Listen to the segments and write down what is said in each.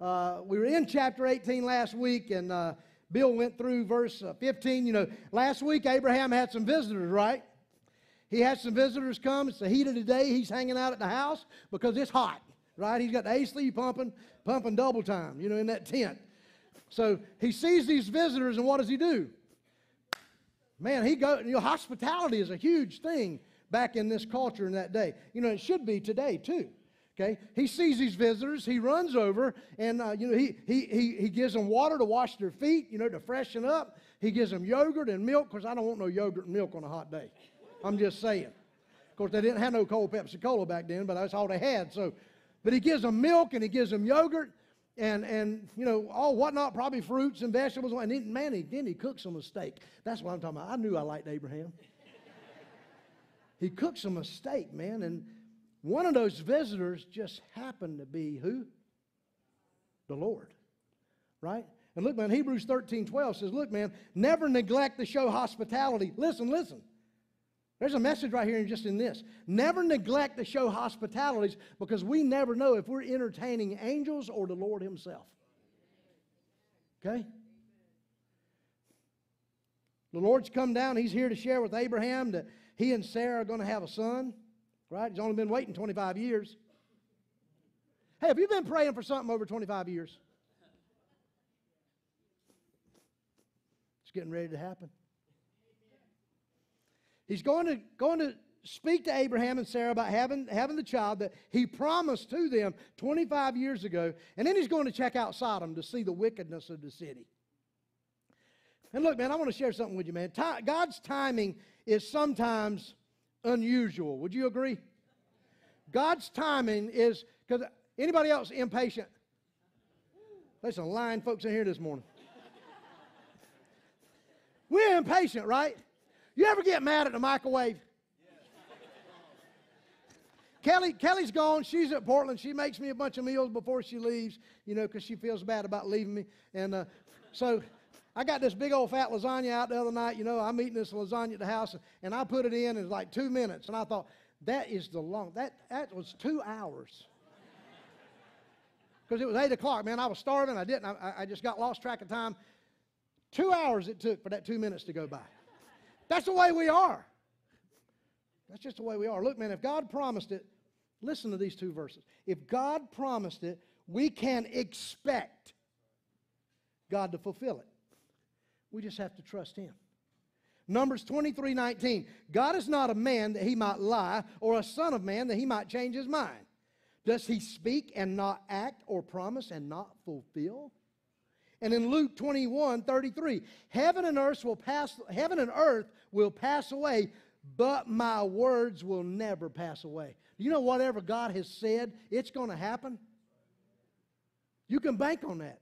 Uh, we were in chapter 18 last week, and uh, Bill went through verse uh, 15. You know, last week Abraham had some visitors, right? He had some visitors come. It's the heat of the day. He's hanging out at the house because it's hot, right? He's got the AC pumping, pumping double time, you know, in that tent. So he sees these visitors, and what does he do? Man, he go. You know, hospitality is a huge thing back in this culture in that day. You know, it should be today too. Okay, he sees these visitors. He runs over, and uh, you know, he, he he he gives them water to wash their feet. You know, to freshen up. He gives them yogurt and milk because I don't want no yogurt and milk on a hot day. I'm just saying. Of course, they didn't have no cold Pepsi Cola back then, but that's all they had. So, but he gives them milk and he gives them yogurt and and you know all whatnot, probably fruits and vegetables. And then, man, he, then he cooks them a steak. That's what I'm talking about. I knew I liked Abraham. he cooks them a steak, man, and one of those visitors just happened to be who? The Lord, right? And look, man, Hebrews 13 12 says, Look, man, never neglect to show hospitality. Listen, listen. There's a message right here just in this. Never neglect to show hospitalities because we never know if we're entertaining angels or the Lord Himself. Okay? The Lord's come down. He's here to share with Abraham that he and Sarah are going to have a son. Right? He's only been waiting 25 years. Hey, have you been praying for something over 25 years? It's getting ready to happen. He's going to, going to speak to Abraham and Sarah about having, having the child that he promised to them 25 years ago. And then he's going to check out Sodom to see the wickedness of the city. And look, man, I want to share something with you, man. God's timing is sometimes unusual. Would you agree? God's timing is because anybody else impatient? There's some lying folks in here this morning. We're impatient, right? You ever get mad at the microwave? Kelly, Kelly's gone. She's at Portland. She makes me a bunch of meals before she leaves, you know, because she feels bad about leaving me. And uh, so I got this big old fat lasagna out the other night. You know, I'm eating this lasagna at the house, and I put it in, it's like two minutes. And I thought, that is the long, that, that was two hours. Because it was 8 o'clock, man. I was starving. I didn't. I, I just got lost track of time. Two hours it took for that two minutes to go by. That's the way we are. That's just the way we are. Look, man, if God promised it, listen to these two verses. If God promised it, we can expect God to fulfill it. We just have to trust Him. Numbers 23 19. God is not a man that he might lie, or a son of man that he might change his mind. Does he speak and not act, or promise and not fulfill? And in Luke 21 33, heaven and earth will pass, heaven and earth will pass away, but my words will never pass away. You know, whatever God has said, it's going to happen. You can bank on that.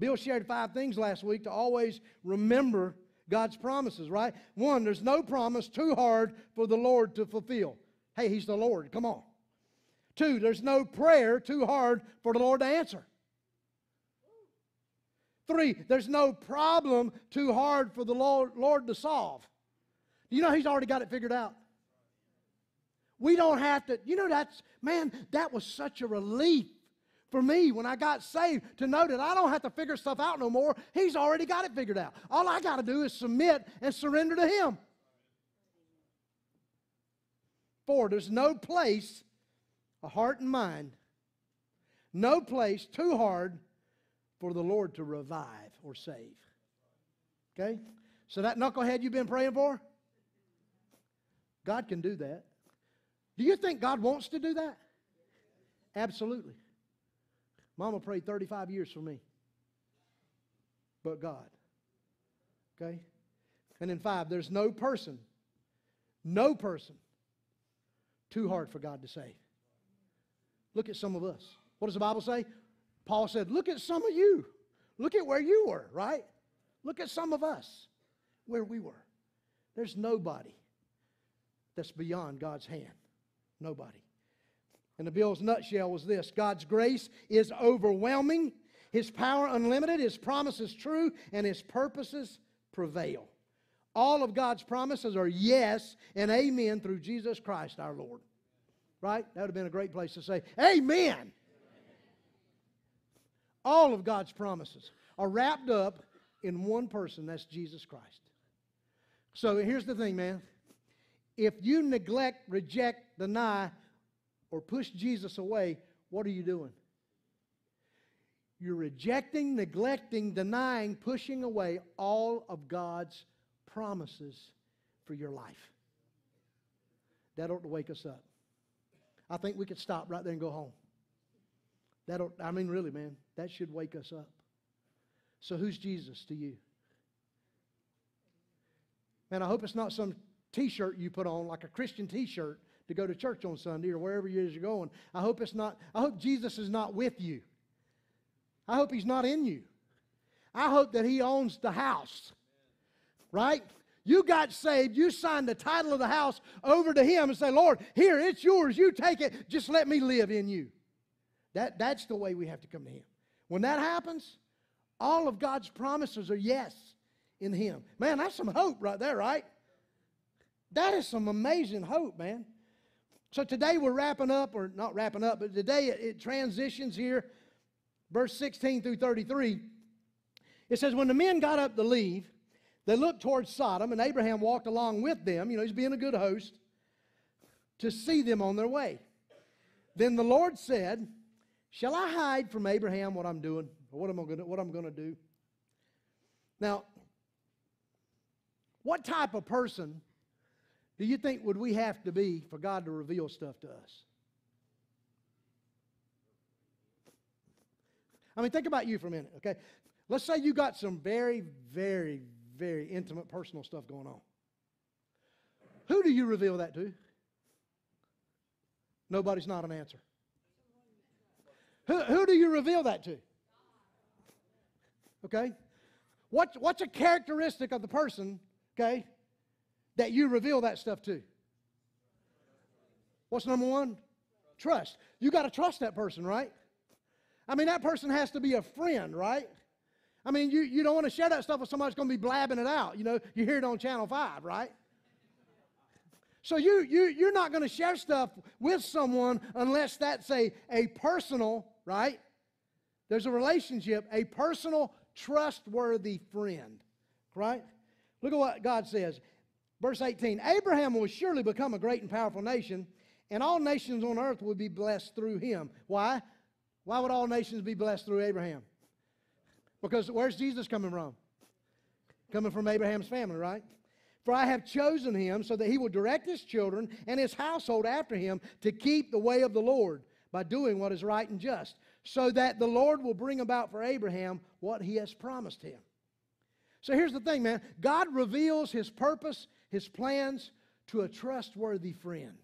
Bill shared five things last week to always remember God's promises, right? One, there's no promise too hard for the Lord to fulfill. Hey, He's the Lord. Come on. Two, there's no prayer too hard for the Lord to answer. Three, there's no problem too hard for the Lord, Lord to solve. You know, He's already got it figured out. We don't have to, you know, that's, man, that was such a relief for me when I got saved to know that I don't have to figure stuff out no more. He's already got it figured out. All I got to do is submit and surrender to Him. Four, there's no place, a heart and mind, no place too hard for the Lord to revive or save. Okay? So that knucklehead you've been praying for, God can do that. Do you think God wants to do that? Absolutely. Mama prayed 35 years for me. But God. Okay? And then five, there's no person, no person too hard for God to save. Look at some of us. What does the Bible say? Paul said, Look at some of you. Look at where you were, right? Look at some of us, where we were. There's nobody that's beyond God's hand. Nobody. And the Bill's nutshell was this God's grace is overwhelming, His power unlimited, His promises true, and His purposes prevail. All of God's promises are yes and amen through Jesus Christ our Lord. Right? That would have been a great place to say, Amen. All of God's promises are wrapped up in one person, that's Jesus Christ. So here's the thing, man. If you neglect, reject, deny, or push Jesus away, what are you doing? You're rejecting, neglecting, denying, pushing away all of God's promises for your life. That ought to wake us up. I think we could stop right there and go home. That ought, I mean, really, man, that should wake us up. So, who's Jesus to you? Man, I hope it's not some t shirt you put on, like a Christian t shirt, to go to church on Sunday or wherever it is you're going. I hope it's not, I hope Jesus is not with you. I hope he's not in you. I hope that he owns the house. Right? You got saved, you signed the title of the house over to him and say, Lord, here, it's yours. You take it. Just let me live in you. That, that's the way we have to come to him. When that happens, all of God's promises are yes in him. Man, that's some hope right there, right? That is some amazing hope, man. So today we're wrapping up, or not wrapping up, but today it, it transitions here, verse 16 through 33. It says, When the men got up to leave, they looked towards Sodom, and Abraham walked along with them. You know, he's being a good host to see them on their way. Then the Lord said, Shall I hide from Abraham what I'm doing, or what am I to, what I'm going to do? Now, what type of person do you think would we have to be for God to reveal stuff to us? I mean, think about you for a minute, okay? Let's say you got some very, very, very intimate personal stuff going on. Who do you reveal that to? Nobody's not an answer. Who, who do you reveal that to? Okay? What, what's a characteristic of the person, okay, that you reveal that stuff to? What's number one? Trust. You got to trust that person, right? I mean, that person has to be a friend, right? I mean, you, you don't want to share that stuff with somebody that's going to be blabbing it out. You know, you hear it on Channel 5, right? So you, you, you're not going to share stuff with someone unless that's a, a personal, right? There's a relationship, a personal, trustworthy friend, right? Look at what God says. Verse 18 Abraham will surely become a great and powerful nation, and all nations on earth will be blessed through him. Why? Why would all nations be blessed through Abraham? Because where's Jesus coming from? Coming from Abraham's family, right? For I have chosen him so that he will direct his children and his household after him to keep the way of the Lord by doing what is right and just, so that the Lord will bring about for Abraham what he has promised him. So here's the thing, man God reveals his purpose, his plans to a trustworthy friend.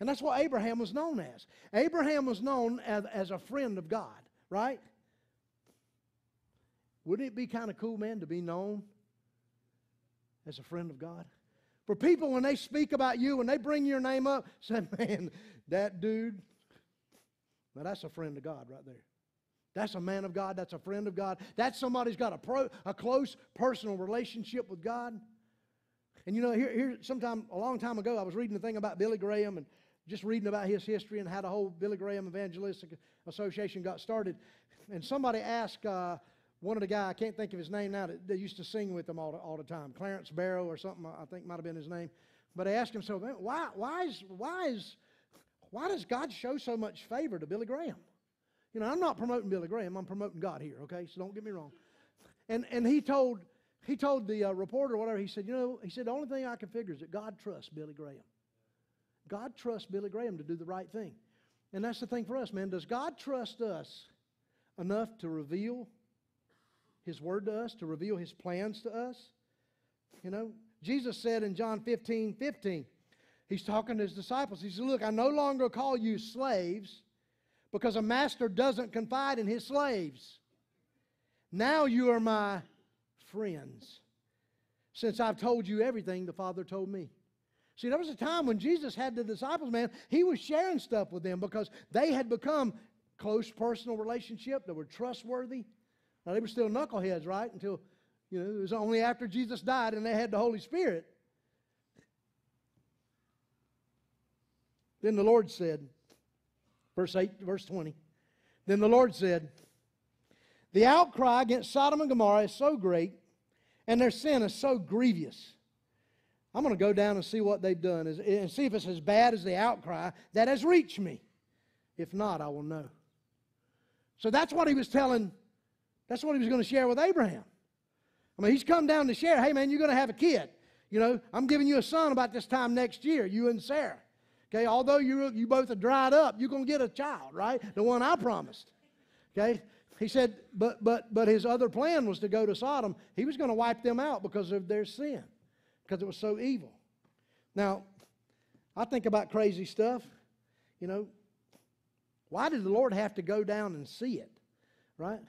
And that's what Abraham was known as. Abraham was known as, as a friend of God, right? Wouldn't it be kind of cool, man, to be known as a friend of God? For people, when they speak about you, when they bring your name up, say, man, that dude, now that's a friend of God right there. That's a man of God. That's a friend of God. That's somebody who's got a, pro, a close personal relationship with God. And you know, here, here, sometime a long time ago, I was reading a thing about Billy Graham and just reading about his history and how the whole Billy Graham Evangelistic Association got started. And somebody asked uh, one of the guys, I can't think of his name now, that, that used to sing with them all, all the time, Clarence Barrow or something, I think might have been his name. But they asked him, so why, why, is, why, is, why does God show so much favor to Billy Graham? You know, I'm not promoting Billy Graham, I'm promoting God here, okay? So don't get me wrong. And, and he told, he told the uh, reporter or whatever, he said, you know, he said, the only thing I can figure is that God trusts Billy Graham. God trusts Billy Graham to do the right thing. And that's the thing for us, man. Does God trust us enough to reveal his word to us, to reveal His plans to us. You know, Jesus said in John 15 15, He's talking to His disciples. He said, Look, I no longer call you slaves because a master doesn't confide in his slaves. Now you are my friends, since I've told you everything the Father told me. See, there was a time when Jesus had the disciples, man, he was sharing stuff with them because they had become close personal relationship. They were trustworthy. Now, they were still knuckleheads, right? Until, you know, it was only after Jesus died and they had the Holy Spirit. Then the Lord said, verse 8, verse 20. Then the Lord said, The outcry against Sodom and Gomorrah is so great, and their sin is so grievous. I'm going to go down and see what they've done and see if it's as bad as the outcry that has reached me. If not, I will know. So that's what he was telling, that's what he was going to share with Abraham. I mean, he's come down to share, hey man, you're going to have a kid. You know, I'm giving you a son about this time next year, you and Sarah. Okay, although you, you both are dried up, you're going to get a child, right? The one I promised. Okay, he said, but, but, but his other plan was to go to Sodom. He was going to wipe them out because of their sin, because it was so evil. Now, I think about crazy stuff. You know, why did the Lord have to go down and see it? Right?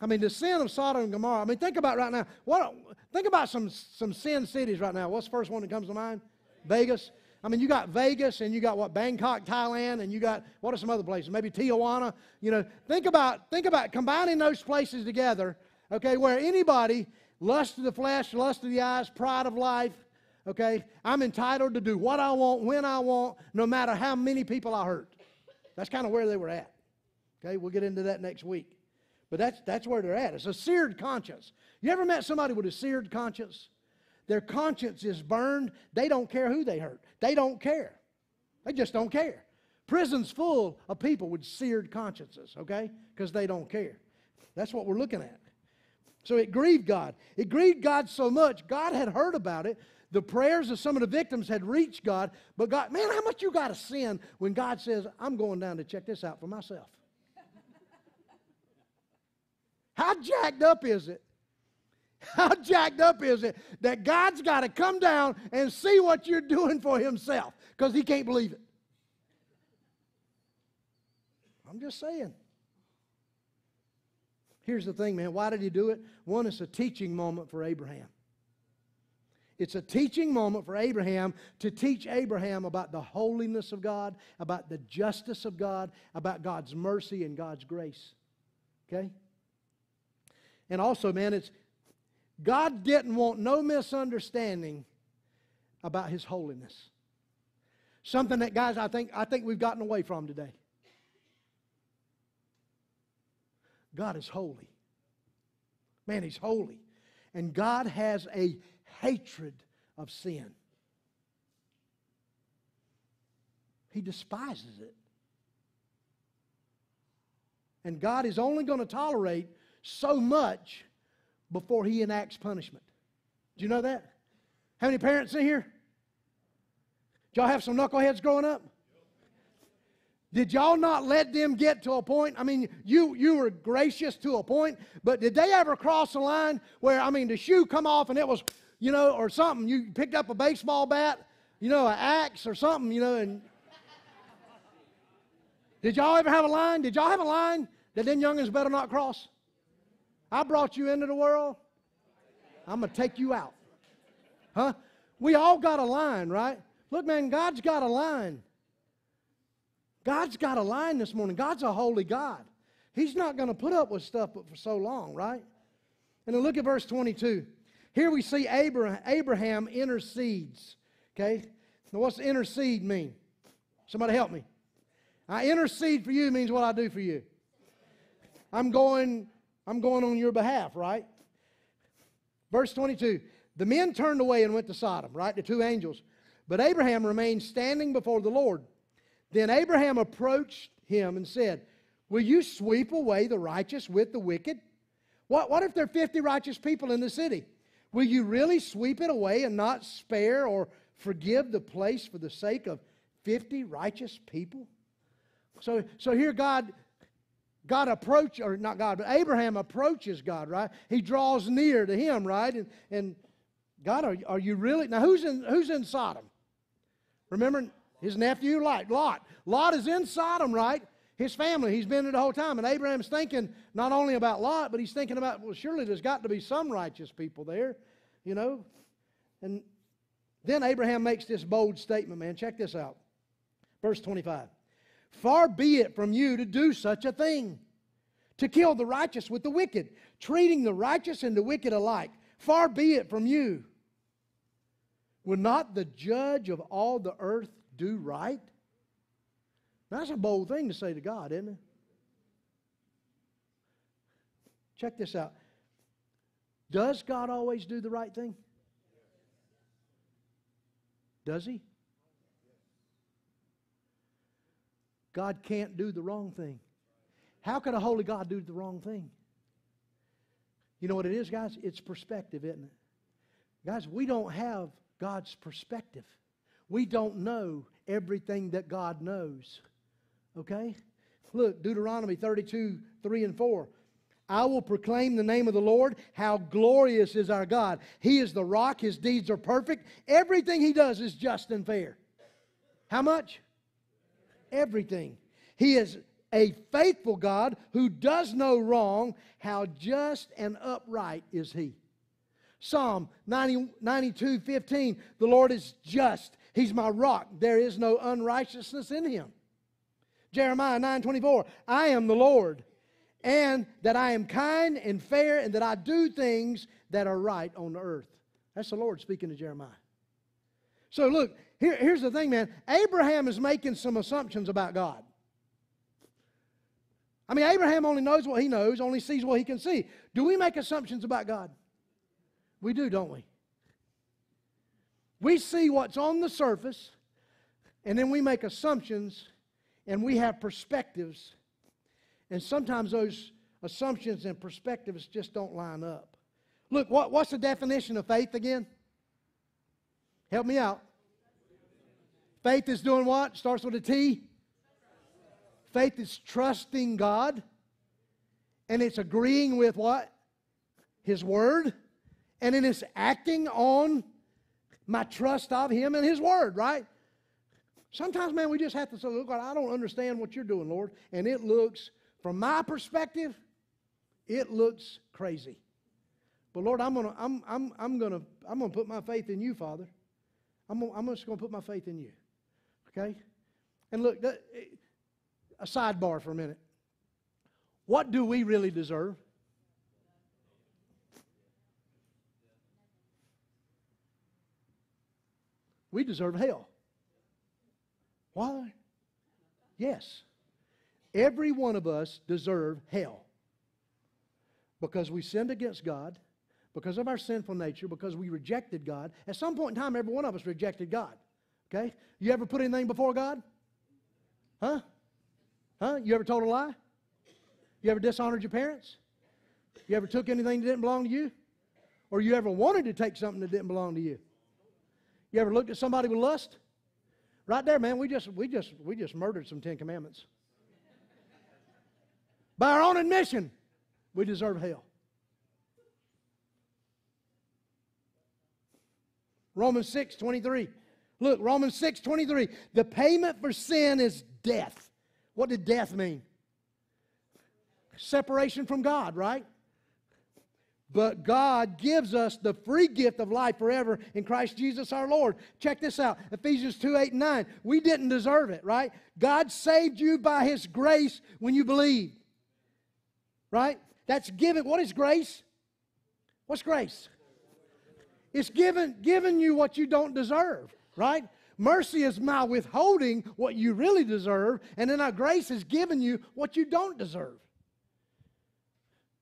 I mean, the sin of Sodom and Gomorrah. I mean, think about right now. What? Think about some some sin cities right now. What's the first one that comes to mind? Vegas. I mean, you got Vegas and you got what Bangkok, Thailand, and you got what are some other places? Maybe Tijuana. You know, think about think about combining those places together. Okay, where anybody lust of the flesh, lust of the eyes, pride of life. Okay, I'm entitled to do what I want when I want, no matter how many people I hurt. That's kind of where they were at. Okay, we'll get into that next week. But that's, that's where they're at. It's a seared conscience. You ever met somebody with a seared conscience? Their conscience is burned. They don't care who they hurt. They don't care. They just don't care. Prison's full of people with seared consciences, okay? Because they don't care. That's what we're looking at. So it grieved God. It grieved God so much, God had heard about it. The prayers of some of the victims had reached God, but God, man, how much you got to sin when God says, I'm going down to check this out for myself? How jacked up is it? How jacked up is it that God's got to come down and see what you're doing for Himself because He can't believe it? I'm just saying. Here's the thing, man. Why did He do it? One, it's a teaching moment for Abraham. It's a teaching moment for Abraham to teach Abraham about the holiness of God, about the justice of God, about God's mercy and God's grace. Okay? And also, man, it's God didn't want no misunderstanding about his holiness. Something that, guys, I think, I think we've gotten away from today. God is holy. Man, he's holy. And God has a hatred of sin. He despises it. And God is only going to tolerate so much before he enacts punishment. Do you know that? How many parents in here? Did y'all have some knuckleheads growing up? Did y'all not let them get to a point? I mean, you, you were gracious to a point, but did they ever cross the line where, I mean, the shoe come off and it was, you know, or something? You picked up a baseball bat, you know, an axe or something, you know, and. Did y'all ever have a line? Did y'all have a line that them youngins better not cross? I brought you into the world. I'm going to take you out. Huh? We all got a line, right? Look, man, God's got a line. God's got a line this morning. God's a holy God. He's not going to put up with stuff for so long, right? And then look at verse 22. Here we see Abraham, Abraham intercedes. Okay? Now, what's intercede mean? Somebody help me. I intercede for you means what I do for you. I'm going I'm going on your behalf, right? Verse 22 The men turned away and went to Sodom, right? The two angels. But Abraham remained standing before the Lord. Then Abraham approached him and said, Will you sweep away the righteous with the wicked? What, what if there are 50 righteous people in the city? Will you really sweep it away and not spare or forgive the place for the sake of 50 righteous people? So, so here God God approach or not God, but Abraham approaches God, right? He draws near to him, right? And, and God, are, are you really now? Who's in who's in Sodom? Remember his nephew Lot. Lot. Lot is in Sodom, right? His family. He's been there the whole time, and Abraham's thinking not only about Lot, but he's thinking about well, surely there's got to be some righteous people there, you know. And then Abraham makes this bold statement, man. Check this out, verse twenty-five. Far be it from you to do such a thing, to kill the righteous with the wicked, treating the righteous and the wicked alike. Far be it from you. Will not the judge of all the earth do right? That's a bold thing to say to God, isn't it? Check this out. Does God always do the right thing? Does He? God can't do the wrong thing. How could a holy God do the wrong thing? You know what it is, guys? It's perspective, isn't it? Guys, we don't have God's perspective. We don't know everything that God knows. Okay? Look, Deuteronomy 32, 3 and 4. I will proclaim the name of the Lord. How glorious is our God. He is the rock. His deeds are perfect. Everything he does is just and fair. How much? Everything. He is a faithful God who does no wrong. How just and upright is he. Psalm 90, 92 15. The Lord is just. He's my rock. There is no unrighteousness in him. Jeremiah 9 24. I am the Lord and that I am kind and fair, and that I do things that are right on the earth. That's the Lord speaking to Jeremiah. So, look, here, here's the thing, man. Abraham is making some assumptions about God. I mean, Abraham only knows what he knows, only sees what he can see. Do we make assumptions about God? We do, don't we? We see what's on the surface, and then we make assumptions, and we have perspectives and sometimes those assumptions and perspectives just don't line up. Look, what, what's the definition of faith again? Help me out. Faith is doing what? Starts with a T. Faith is trusting God. And it's agreeing with what? His Word. And it is acting on my trust of Him and His Word, right? Sometimes, man, we just have to say, look, God, I don't understand what you're doing, Lord. And it looks from my perspective, it looks crazy. But Lord, I'm gonna, I'm, I'm, I'm gonna, I'm gonna put my faith in you, Father. I'm, I'm just gonna put my faith in you. Okay? And look, a sidebar for a minute. What do we really deserve? We deserve hell. Why? Yes. Every one of us deserve hell because we sinned against God, because of our sinful nature, because we rejected God. At some point in time, every one of us rejected God. Okay? You ever put anything before God? Huh? Huh? You ever told a lie? You ever dishonored your parents? You ever took anything that didn't belong to you? Or you ever wanted to take something that didn't belong to you? You ever looked at somebody with lust? Right there, man, we just we just we just murdered some Ten Commandments. By our own admission, we deserve hell. Romans 6 23. Look, Romans 6 23. The payment for sin is death. What did death mean? Separation from God, right? But God gives us the free gift of life forever in Christ Jesus our Lord. Check this out Ephesians 2 8 and 9. We didn't deserve it, right? God saved you by His grace when you believed. Right? That's given. What is grace? What's grace? It's given, given you what you don't deserve, right? Mercy is my withholding what you really deserve, and then our grace is giving you what you don't deserve.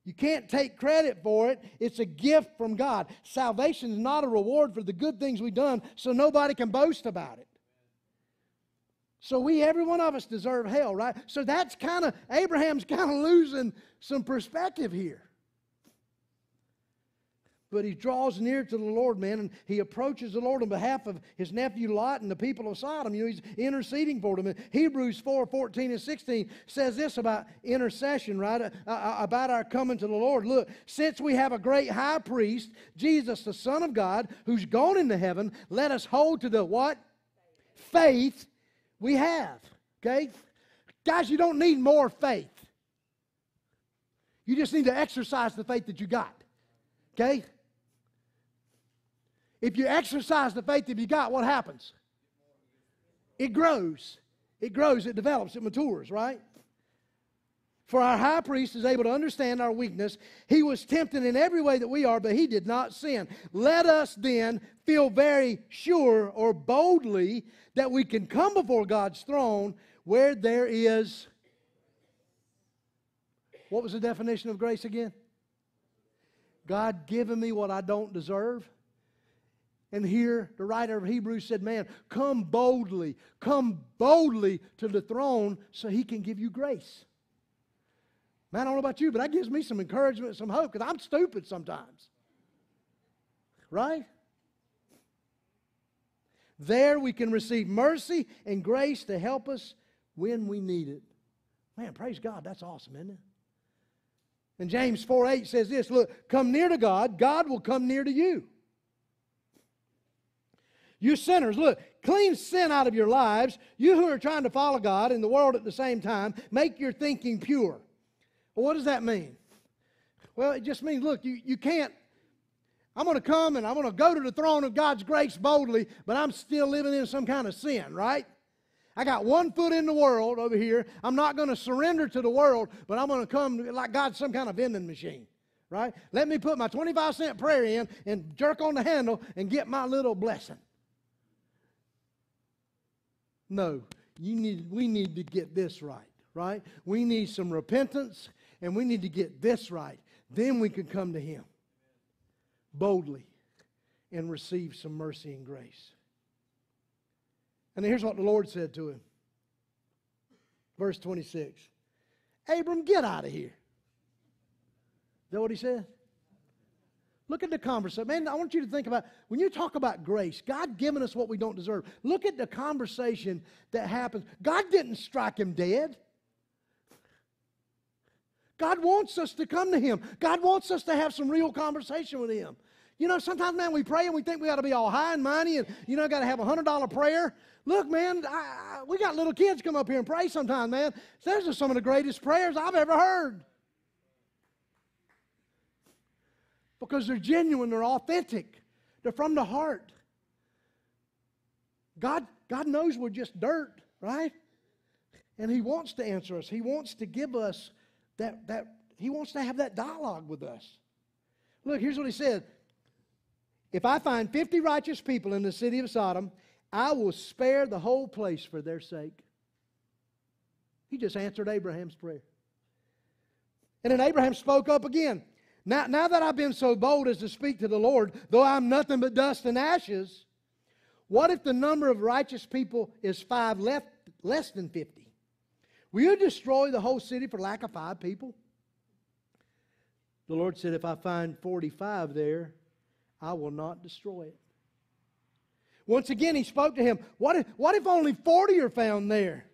You can't take credit for it. It's a gift from God. Salvation is not a reward for the good things we've done, so nobody can boast about it. So we, every one of us, deserve hell, right? So that's kind of, Abraham's kind of losing some perspective here. But he draws near to the Lord, man, and he approaches the Lord on behalf of his nephew Lot and the people of Sodom. You know, he's interceding for them. And Hebrews 4 14 and 16 says this about intercession, right? Uh, uh, about our coming to the Lord. Look, since we have a great high priest, Jesus, the Son of God, who's gone into heaven, let us hold to the what? Faith we have. Okay? Guys, you don't need more faith. You just need to exercise the faith that you got. Okay? If you exercise the faith that you got, what happens? It grows. It grows, it develops, it matures, right? For our high priest is able to understand our weakness. He was tempted in every way that we are, but he did not sin. Let us then feel very sure or boldly that we can come before God's throne where there is. What was the definition of grace again? God giving me what I don't deserve. And here, the writer of Hebrews said, Man, come boldly, come boldly to the throne so he can give you grace. Man, I don't know about you, but that gives me some encouragement, some hope, because I'm stupid sometimes. Right? There we can receive mercy and grace to help us when we need it. Man, praise God. That's awesome, isn't it? And James 4 8 says this Look, come near to God, God will come near to you. You sinners, look, clean sin out of your lives. You who are trying to follow God in the world at the same time, make your thinking pure. Well, what does that mean? Well, it just means, look, you, you can't, I'm going to come and I'm going to go to the throne of God's grace boldly, but I'm still living in some kind of sin, right? I got one foot in the world over here. I'm not going to surrender to the world, but I'm going to come like God's some kind of vending machine, right? Let me put my 25 cent prayer in and jerk on the handle and get my little blessing. No, you need, we need to get this right, right? We need some repentance and we need to get this right. Then we can come to Him boldly and receive some mercy and grace. And here's what the Lord said to him. Verse 26 Abram, get out of here. Is that what he said? Look at the conversation. Man, I want you to think about when you talk about grace, God giving us what we don't deserve. Look at the conversation that happens. God didn't strike him dead. God wants us to come to Him. God wants us to have some real conversation with Him. You know, sometimes, man, we pray and we think we ought to be all high and mighty and, you know, got to have a $100 prayer. Look, man, I, I, we got little kids come up here and pray sometimes, man. Those are some of the greatest prayers I've ever heard. Because they're genuine, they're authentic, they're from the heart. God, God knows we're just dirt, right? And He wants to answer us. He wants to give us that, that He wants to have that dialogue with us. Look, here's what He said If I find 50 righteous people in the city of Sodom, I will spare the whole place for their sake. He just answered Abraham's prayer. And then Abraham spoke up again. Now, now that I've been so bold as to speak to the Lord, though I'm nothing but dust and ashes, what if the number of righteous people is five left, less than 50? Will you destroy the whole city for lack of five people? The Lord said, If I find 45 there, I will not destroy it. Once again, he spoke to him. What if, what if only 40 are found there?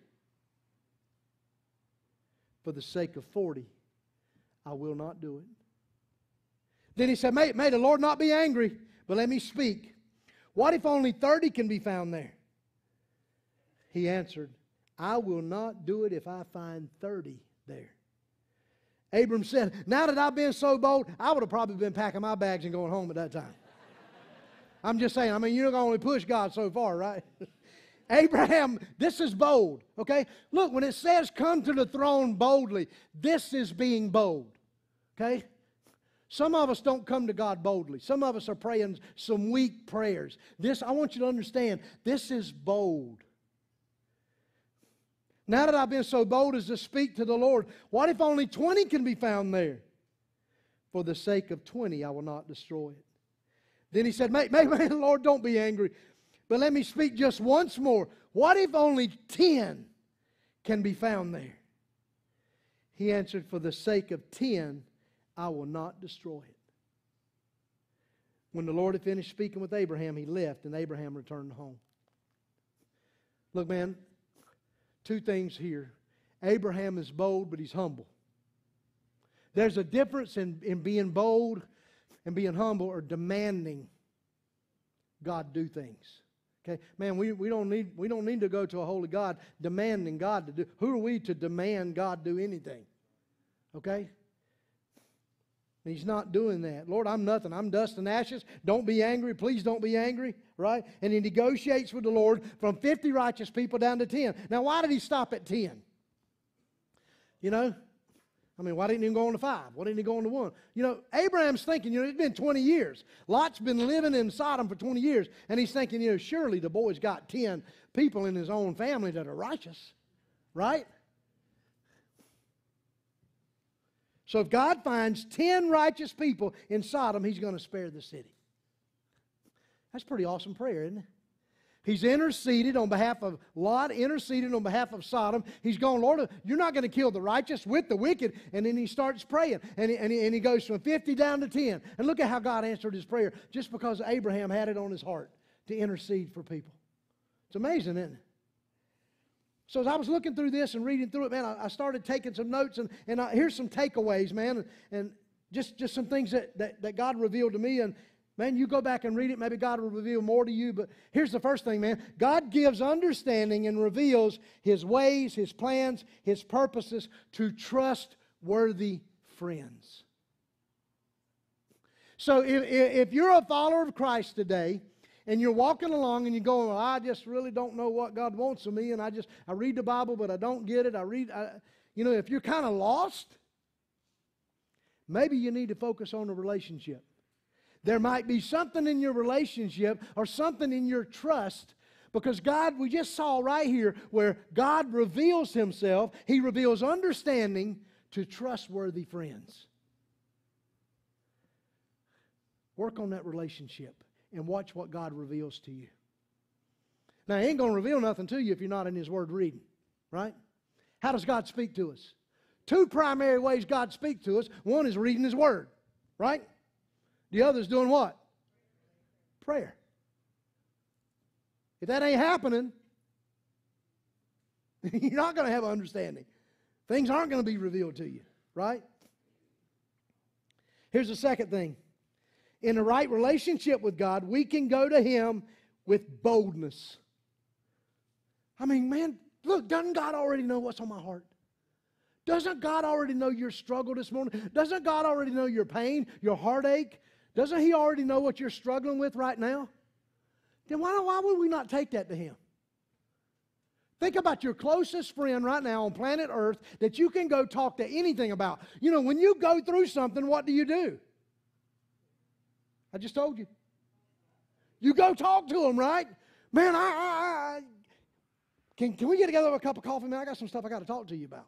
For the sake of 40, I will not do it. Then he said, may, may the Lord not be angry, but let me speak. What if only 30 can be found there? He answered, I will not do it if I find 30 there. Abram said, Now that I've been so bold, I would have probably been packing my bags and going home at that time. I'm just saying, I mean, you're going to only push God so far, right? Abraham, this is bold, okay? Look, when it says come to the throne boldly, this is being bold, okay? Some of us don't come to God boldly. Some of us are praying some weak prayers. This, I want you to understand, this is bold. Now that I've been so bold as to speak to the Lord, what if only 20 can be found there? For the sake of 20, I will not destroy it. Then he said, may, may, may the Lord don't be angry, but let me speak just once more. What if only 10 can be found there? He answered, For the sake of 10, I will not destroy it. When the Lord had finished speaking with Abraham, he left, and Abraham returned home. Look, man, two things here. Abraham is bold, but he's humble. There's a difference in, in being bold and being humble or demanding God do things. Okay, man, we, we don't need we don't need to go to a holy God demanding God to do. Who are we to demand God do anything? Okay? He's not doing that. Lord, I'm nothing. I'm dust and ashes. Don't be angry. Please don't be angry. Right? And he negotiates with the Lord from 50 righteous people down to 10. Now, why did he stop at 10? You know, I mean, why didn't he go on to five? Why didn't he go on to one? You know, Abraham's thinking, you know, it's been 20 years. Lot's been living in Sodom for 20 years. And he's thinking, you know, surely the boy's got 10 people in his own family that are righteous. Right? So if God finds 10 righteous people in Sodom, he's going to spare the city. That's pretty awesome prayer, isn't it? He's interceded on behalf of Lot, interceded on behalf of Sodom. He's going, Lord, you're not going to kill the righteous with the wicked. And then he starts praying. And he, and, he, and he goes from 50 down to 10. And look at how God answered his prayer just because Abraham had it on his heart to intercede for people. It's amazing, isn't it? So as I was looking through this and reading through it, man, I, I started taking some notes. And, and I, here's some takeaways, man. And, just, just some things that, that, that God revealed to me. And, Man, you go back and read it. Maybe God will reveal more to you. But here's the first thing, man God gives understanding and reveals His ways, His plans, His purposes to trustworthy friends. So if, if you're a follower of Christ today, and you're walking along and you're going, well, I just really don't know what God wants of me, and I just I read the Bible, but I don't get it. I read, I, you know, if you're kind of lost, maybe you need to focus on a relationship. There might be something in your relationship or something in your trust because God, we just saw right here where God reveals Himself, He reveals understanding to trustworthy friends. Work on that relationship and watch what God reveals to you. Now, He ain't going to reveal nothing to you if you're not in His Word reading, right? How does God speak to us? Two primary ways God speaks to us. One is reading His Word, right? The other is doing what? Prayer. If that ain't happening, you're not going to have understanding. Things aren't going to be revealed to you, right? Here's the second thing. In the right relationship with God, we can go to Him with boldness. I mean, man, look, doesn't God already know what's on my heart? Doesn't God already know your struggle this morning? Doesn't God already know your pain, your heartache, doesn't He already know what you're struggling with right now? Then why, why would we not take that to Him? Think about your closest friend right now on planet Earth that you can go talk to anything about. You know, when you go through something, what do you do? I just told you. You go talk to them, right? Man, I, I, I can, can we get together with a cup of coffee, man? I got some stuff I got to talk to you about.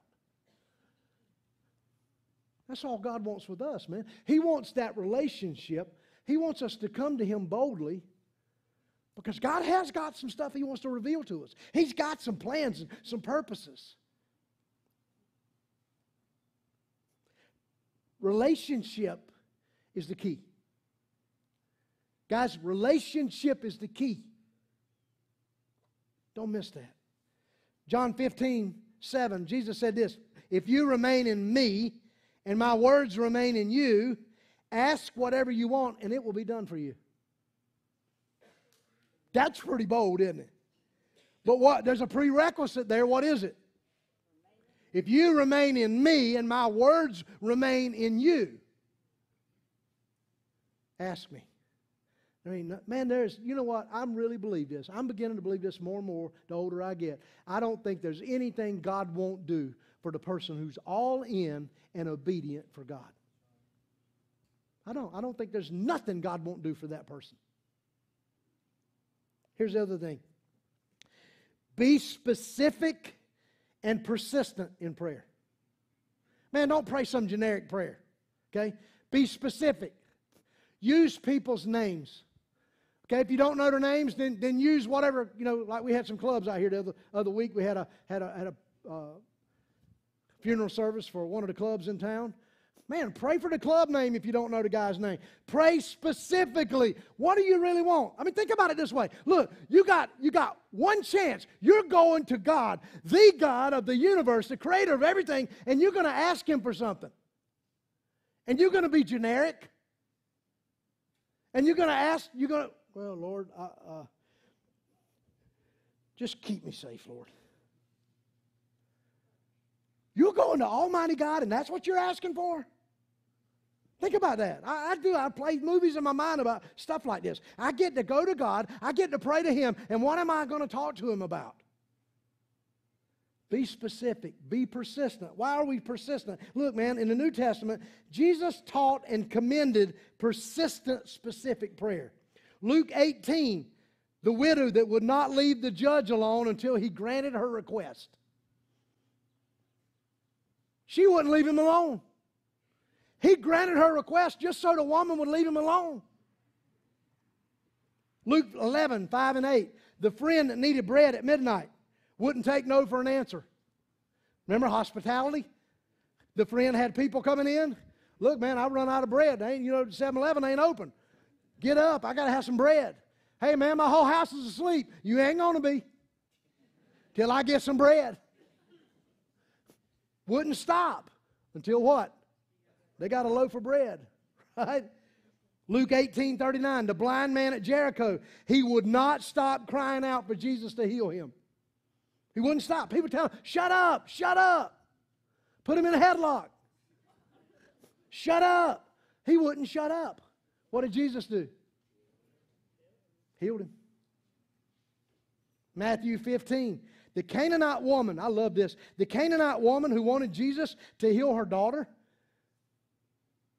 That's all God wants with us, man. He wants that relationship. He wants us to come to Him boldly because God has got some stuff He wants to reveal to us. He's got some plans and some purposes. Relationship is the key. Guys, relationship is the key. Don't miss that. John 15, 7, Jesus said this If you remain in me and my words remain in you, ask whatever you want and it will be done for you. That's pretty bold, isn't it? But what? There's a prerequisite there. What is it? If you remain in me and my words remain in you, ask me. I mean, man, there's, you know what? I'm really believe this. I'm beginning to believe this more and more the older I get. I don't think there's anything God won't do for the person who's all in and obedient for God. I don't. I don't think there's nothing God won't do for that person. Here's the other thing be specific and persistent in prayer. Man, don't pray some generic prayer, okay? Be specific. Use people's names. Okay, if you don't know their names, then, then use whatever, you know, like we had some clubs out here the other, other week. We had a, had a, had a uh, funeral service for one of the clubs in town. Man, pray for the club name if you don't know the guy's name. Pray specifically. What do you really want? I mean, think about it this way. Look, you got you got one chance. You're going to God, the God of the universe, the creator of everything, and you're going to ask him for something. And you're going to be generic. And you're going to ask, you're going to, well, Lord, uh, uh, just keep me safe, Lord. You're going to Almighty God, and that's what you're asking for? Think about that. I, I, do. I play movies in my mind about stuff like this. I get to go to God, I get to pray to Him, and what am I going to talk to Him about? Be specific, be persistent. Why are we persistent? Look, man, in the New Testament, Jesus taught and commended persistent, specific prayer. Luke 18, the widow that would not leave the judge alone until he granted her request. She wouldn't leave him alone. He granted her request just so the woman would leave him alone. Luke 11, 5 and 8. The friend that needed bread at midnight wouldn't take no for an answer. Remember hospitality? The friend had people coming in. Look, man, I run out of bread. Ain't, you know, 7 Eleven ain't open. Get up. I got to have some bread. Hey, man, my whole house is asleep. You ain't going to be till I get some bread. Wouldn't stop until what? They got a loaf of bread, right? Luke 18 39, the blind man at Jericho, he would not stop crying out for Jesus to heal him. He wouldn't stop. People tell him, shut up, shut up. Put him in a headlock. Shut up. He wouldn't shut up. What did Jesus do? Healed him. Matthew 15. The Canaanite woman, I love this. The Canaanite woman who wanted Jesus to heal her daughter.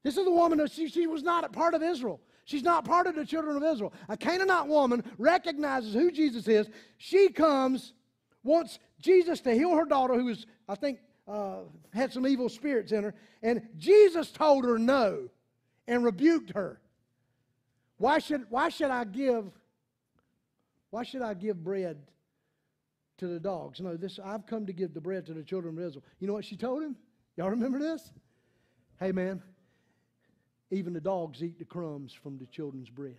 This is the woman that she, she was not a part of Israel. She's not part of the children of Israel. A Canaanite woman recognizes who Jesus is. She comes, wants Jesus to heal her daughter, who is, I think, uh, had some evil spirits in her. And Jesus told her no and rebuked her. Why should, why should I give why should I give bread to the dogs? No, this I've come to give the bread to the children of Israel. You know what she told him? Y'all remember this? Hey man, even the dogs eat the crumbs from the children's bread.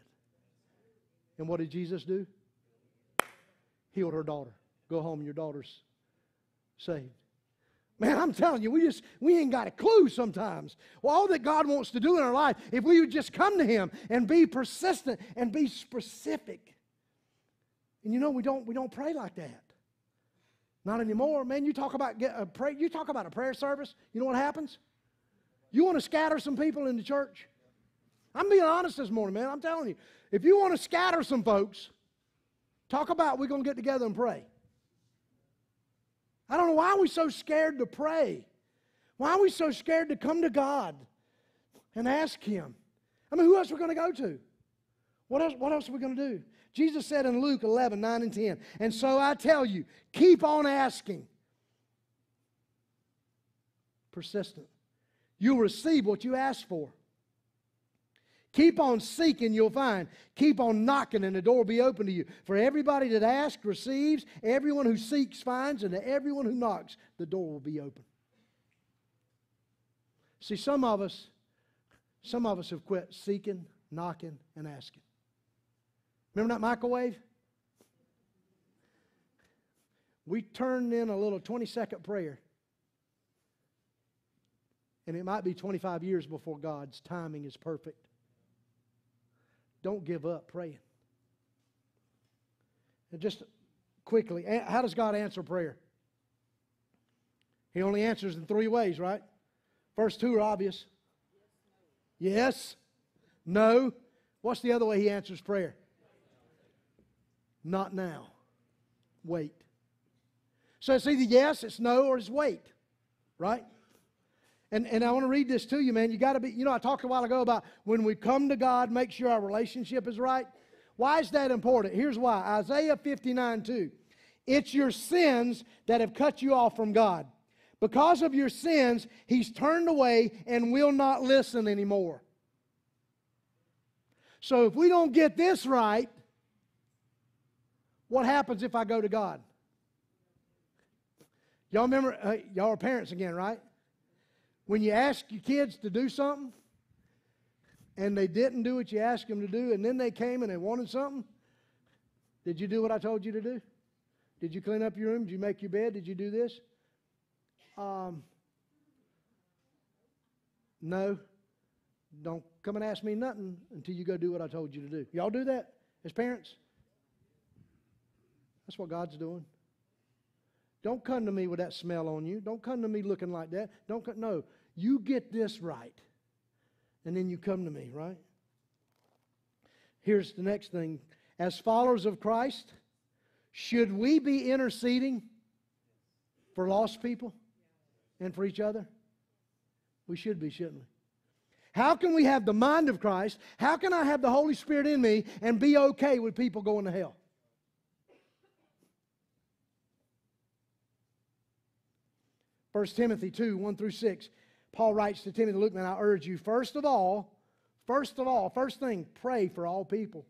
And what did Jesus do? Healed her daughter. Go home, your daughter's saved. Man, I'm telling you, we just we ain't got a clue sometimes. Well, all that God wants to do in our life, if we would just come to Him and be persistent and be specific. And you know, we don't we don't pray like that. Not anymore. Man, you talk about get a pray, you talk about a prayer service, you know what happens? You want to scatter some people in the church? I'm being honest this morning, man. I'm telling you. If you want to scatter some folks, talk about we're to get together and pray. I don't know why we're so scared to pray? Why are we so scared to come to God and ask Him? I mean, who else are we going to go to? What else, what else are we going to do? Jesus said in Luke 11, 9 and 10, and so I tell you, keep on asking. Persistent. You'll receive what you ask for. Keep on seeking, you'll find. Keep on knocking, and the door will be open to you. For everybody that asks receives, everyone who seeks finds, and to everyone who knocks, the door will be open. See, some of us, some of us have quit seeking, knocking, and asking. Remember that microwave? We turned in a little 20 second prayer. And it might be 25 years before God's timing is perfect. Don't give up praying. And just quickly, how does God answer prayer? He only answers in three ways, right? First two are obvious. Yes, no. What's the other way he answers prayer? Not now. Wait. So it's either yes, it's no, or it's wait, right? And, and I want to read this to you, man. You got to be, you know, I talked a while ago about when we come to God, make sure our relationship is right. Why is that important? Here's why Isaiah 59 2. It's your sins that have cut you off from God. Because of your sins, He's turned away and will not listen anymore. So if we don't get this right, what happens if I go to God? Y'all remember, uh, y'all are parents again, right? When you ask your kids to do something and they didn't do what you asked them to do, and then they came and they wanted something, did you do what I told you to do? Did you clean up your room? Did you make your bed? Did you do this? Um, no. Don't come and ask me nothing until you go do what I told you to do. Y'all do that as parents? That's what God's doing. Don't come to me with that smell on you. Don't come to me looking like that. Don't come, no. You get this right. And then you come to me, right? Here's the next thing. As followers of Christ, should we be interceding for lost people and for each other? We should be, shouldn't we? How can we have the mind of Christ? How can I have the Holy Spirit in me and be okay with people going to hell? 1 Timothy 2 1 through 6. Paul writes to Timothy, Look, man, I urge you, first of all, first of all, first thing, pray for all people.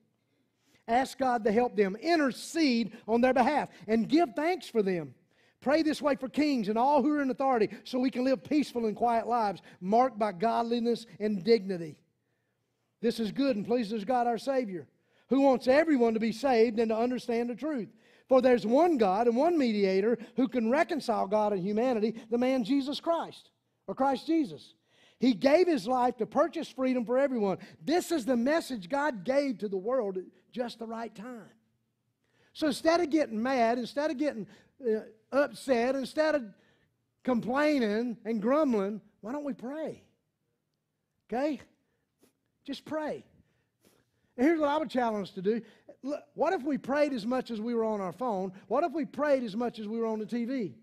Ask God to help them, intercede on their behalf, and give thanks for them. Pray this way for kings and all who are in authority so we can live peaceful and quiet lives marked by godliness and dignity. This is good and pleases God our Savior, who wants everyone to be saved and to understand the truth. For there's one God and one mediator who can reconcile God and humanity, the man Jesus Christ, or Christ Jesus. He gave his life to purchase freedom for everyone. This is the message God gave to the world at just the right time. So instead of getting mad, instead of getting uh, upset, instead of complaining and grumbling, why don't we pray? Okay? Just pray. And here's what I would challenge to do. What if we prayed as much as we were on our phone? What if we prayed as much as we were on the TV?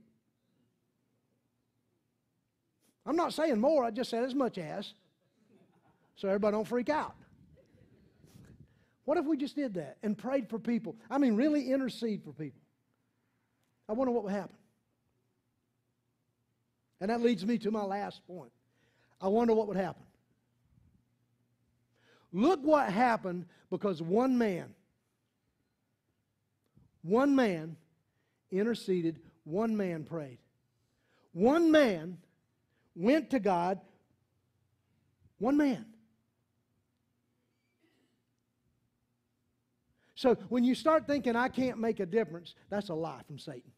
I'm not saying more, I just said as much as. So everybody don't freak out. What if we just did that and prayed for people? I mean, really intercede for people. I wonder what would happen. And that leads me to my last point. I wonder what would happen. Look what happened because one man, one man interceded, one man prayed. One man went to God, one man. So when you start thinking I can't make a difference, that's a lie from Satan.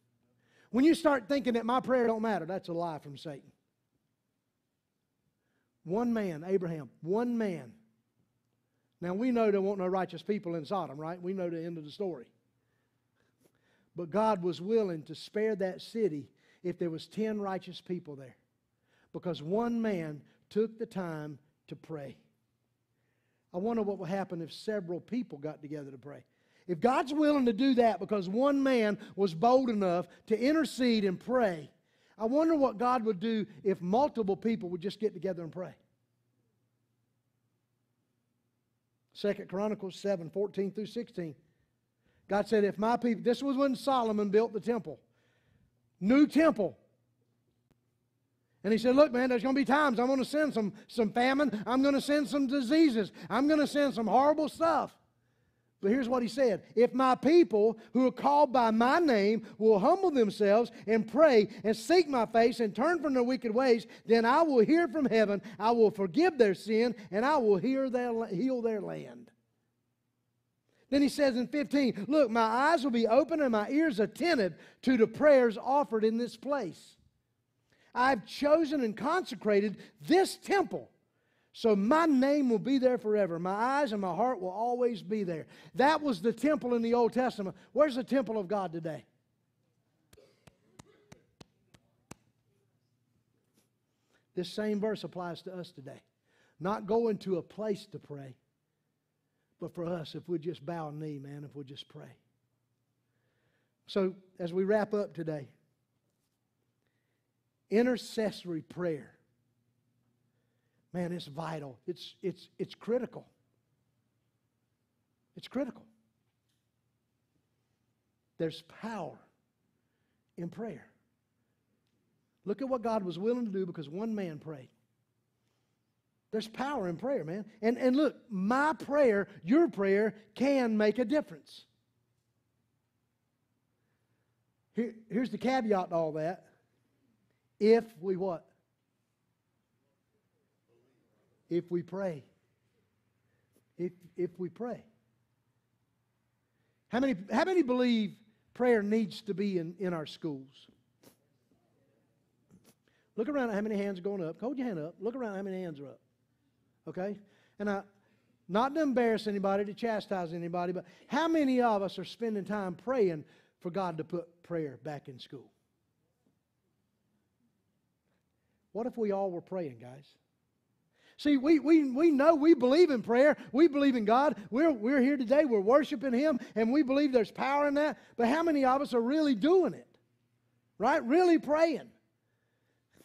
When you start thinking that my prayer don't matter, that's a lie from Satan. One man, Abraham, one man. Now we know there weren't no righteous people in Sodom, right? We know the end of the story. But God was willing to spare that city if there was 10 righteous people there. Because one man took the time to pray. I wonder what would happen if several people got together to pray. If God's willing to do that because one man was bold enough to intercede and pray, I wonder what God would do if multiple people would just get together and pray. Second Chronicles 7, 14 through 16. God said, if my people, this was when Solomon built the temple. New temple. And he said, Look, man, there's going to be times I'm going to send some, some famine. I'm going to send some diseases. I'm going to send some horrible stuff. But here's what he said If my people who are called by my name will humble themselves and pray and seek my face and turn from their wicked ways, then I will hear from heaven, I will forgive their sin, and I will their, heal their land. Then he says in 15, Look, my eyes will be open and my ears attentive to the prayers offered in this place. I've chosen and consecrated this temple so my name will be there forever. My eyes and my heart will always be there. That was the temple in the Old Testament. Where's the temple of God today? This same verse applies to us today. Not going to a place to pray, but for us, if we just bow a knee, man, if we just pray. So, as we wrap up today, intercessory prayer man, it's vital. It's, it's, it's critical. It's critical. There's power in prayer. Look at what God was willing to do because one man prayed. There's power in prayer, man. And, and look, my prayer, your prayer, can make a difference. Here, here's the caveat to all that. If we what? if we pray. If, if we pray. How many, how many believe prayer needs to be in, in our schools? Look around how many hands are going up. Hold your hand up. Look around how many hands are up. Okay? And I, not to embarrass anybody, to chastise anybody, but how many of us are spending time praying for God to put prayer back in school? What if we all were praying, guys? See, we, we, we know we believe in prayer. We believe in God. We're, we're here today. We're worshiping Him, and we believe there's power in that. But how many of us are really doing it? Right? Really praying.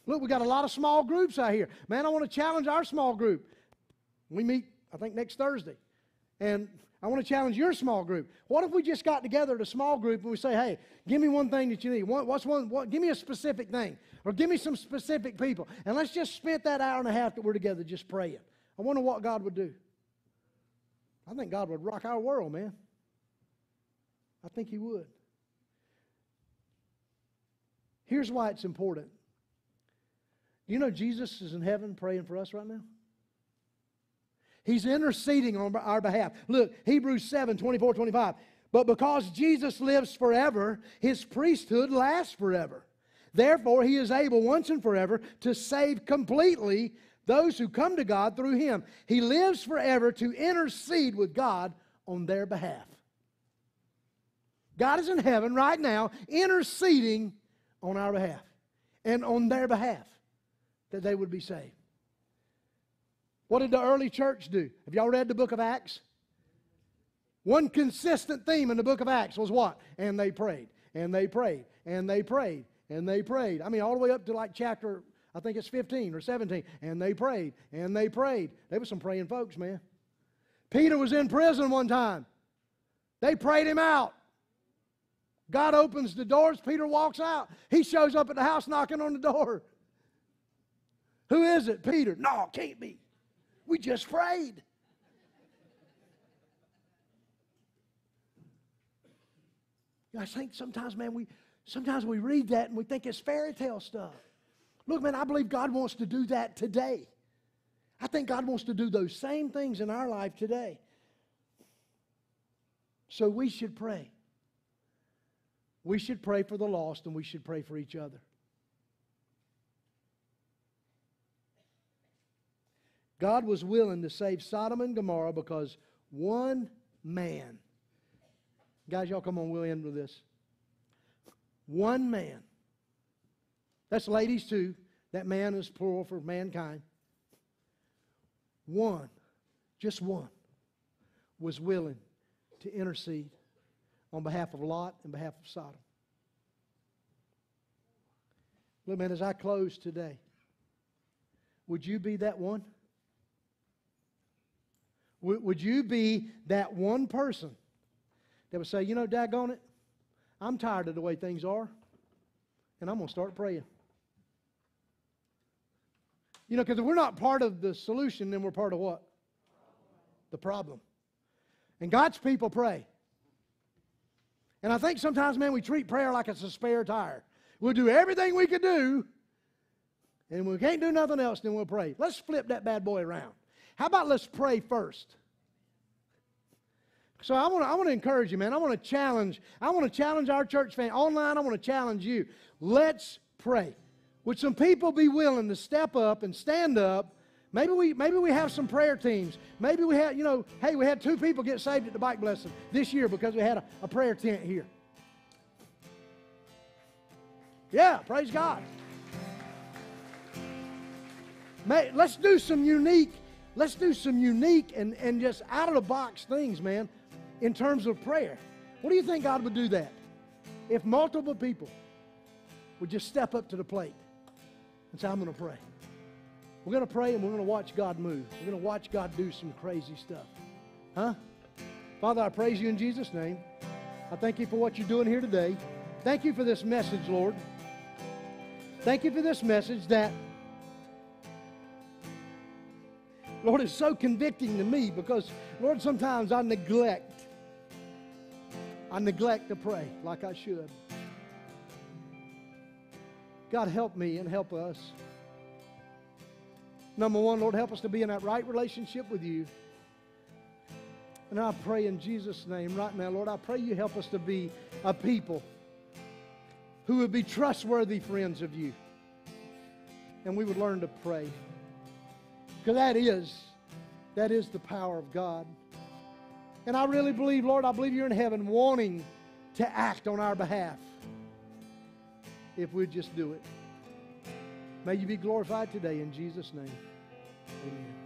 Look, we got a lot of small groups out here. Man, I want to challenge our small group. We meet, I think, next Thursday. And I want to challenge your small group. What if we just got together at a small group and we say, hey, give me one thing that you need. What's one, what, give me a specific thing. Or give me some specific people. And let's just spend that hour and a half that we're together just praying. I wonder what God would do. I think God would rock our world, man. I think He would. Here's why it's important. You know, Jesus is in heaven praying for us right now? He's interceding on our behalf. Look, Hebrews 7 24, 25. But because Jesus lives forever, his priesthood lasts forever. Therefore, he is able once and forever to save completely those who come to God through him. He lives forever to intercede with God on their behalf. God is in heaven right now interceding on our behalf and on their behalf that they would be saved. What did the early church do? Have y'all read the book of Acts? One consistent theme in the book of Acts was what? And they prayed, and they prayed, and they prayed, and they prayed. I mean, all the way up to like chapter, I think it's 15 or 17. And they prayed, and they prayed. There were some praying folks, man. Peter was in prison one time. They prayed him out. God opens the doors. Peter walks out. He shows up at the house knocking on the door. Who is it? Peter. No, can't be. We just prayed. I think sometimes, man, we sometimes we read that and we think it's fairy tale stuff. Look, man, I believe God wants to do that today. I think God wants to do those same things in our life today. So we should pray. We should pray for the lost and we should pray for each other. God was willing to save Sodom and Gomorrah because one man, guys, y'all come on, we'll end with this. One man, that's ladies too, that man is plural for mankind. One, just one, was willing to intercede on behalf of Lot and behalf of Sodom. Look, man, as I close today, would you be that one? Would you be that one person that would say, you know, daggone it, I'm tired of the way things are, and I'm going to start praying? You know, because if we're not part of the solution, then we're part of what? The problem. And God's people pray. And I think sometimes, man, we treat prayer like it's a spare tire. We'll do everything we can do, and we can't do nothing else, then we'll pray. Let's flip that bad boy around. How about let's pray first? So I want to I want to encourage you, man. I want to challenge. I want to challenge our church family online. I want to challenge you. Let's pray. Would some people be willing to step up and stand up? Maybe we maybe we have some prayer teams. Maybe we had, you know, hey, we had two people get saved at the bike blessing this year because we had a, a prayer tent here. Yeah, praise God. May, let's do some unique Let's do some unique and, and just out of the box things, man, in terms of prayer. What do you think God would do that? If multiple people would just step up to the plate and say, I'm going to pray. We're going to pray and we're going to watch God move. We're going to watch God do some crazy stuff. Huh? Father, I praise you in Jesus' name. I thank you for what you're doing here today. Thank you for this message, Lord. Thank you for this message that Lord, it's so convicting to me because, Lord, sometimes I neglect. I neglect to pray like I should. God, help me and help us. Number one, Lord, help us to be in that right relationship with you. And I pray in Jesus' name right now, Lord, I pray you help us to be a people who would be trustworthy friends of you. And we would learn to pray. Because that is, that is the power of God. And I really believe, Lord, I believe you're in heaven wanting to act on our behalf if we'd just do it. May you be glorified today in Jesus' name. Amen.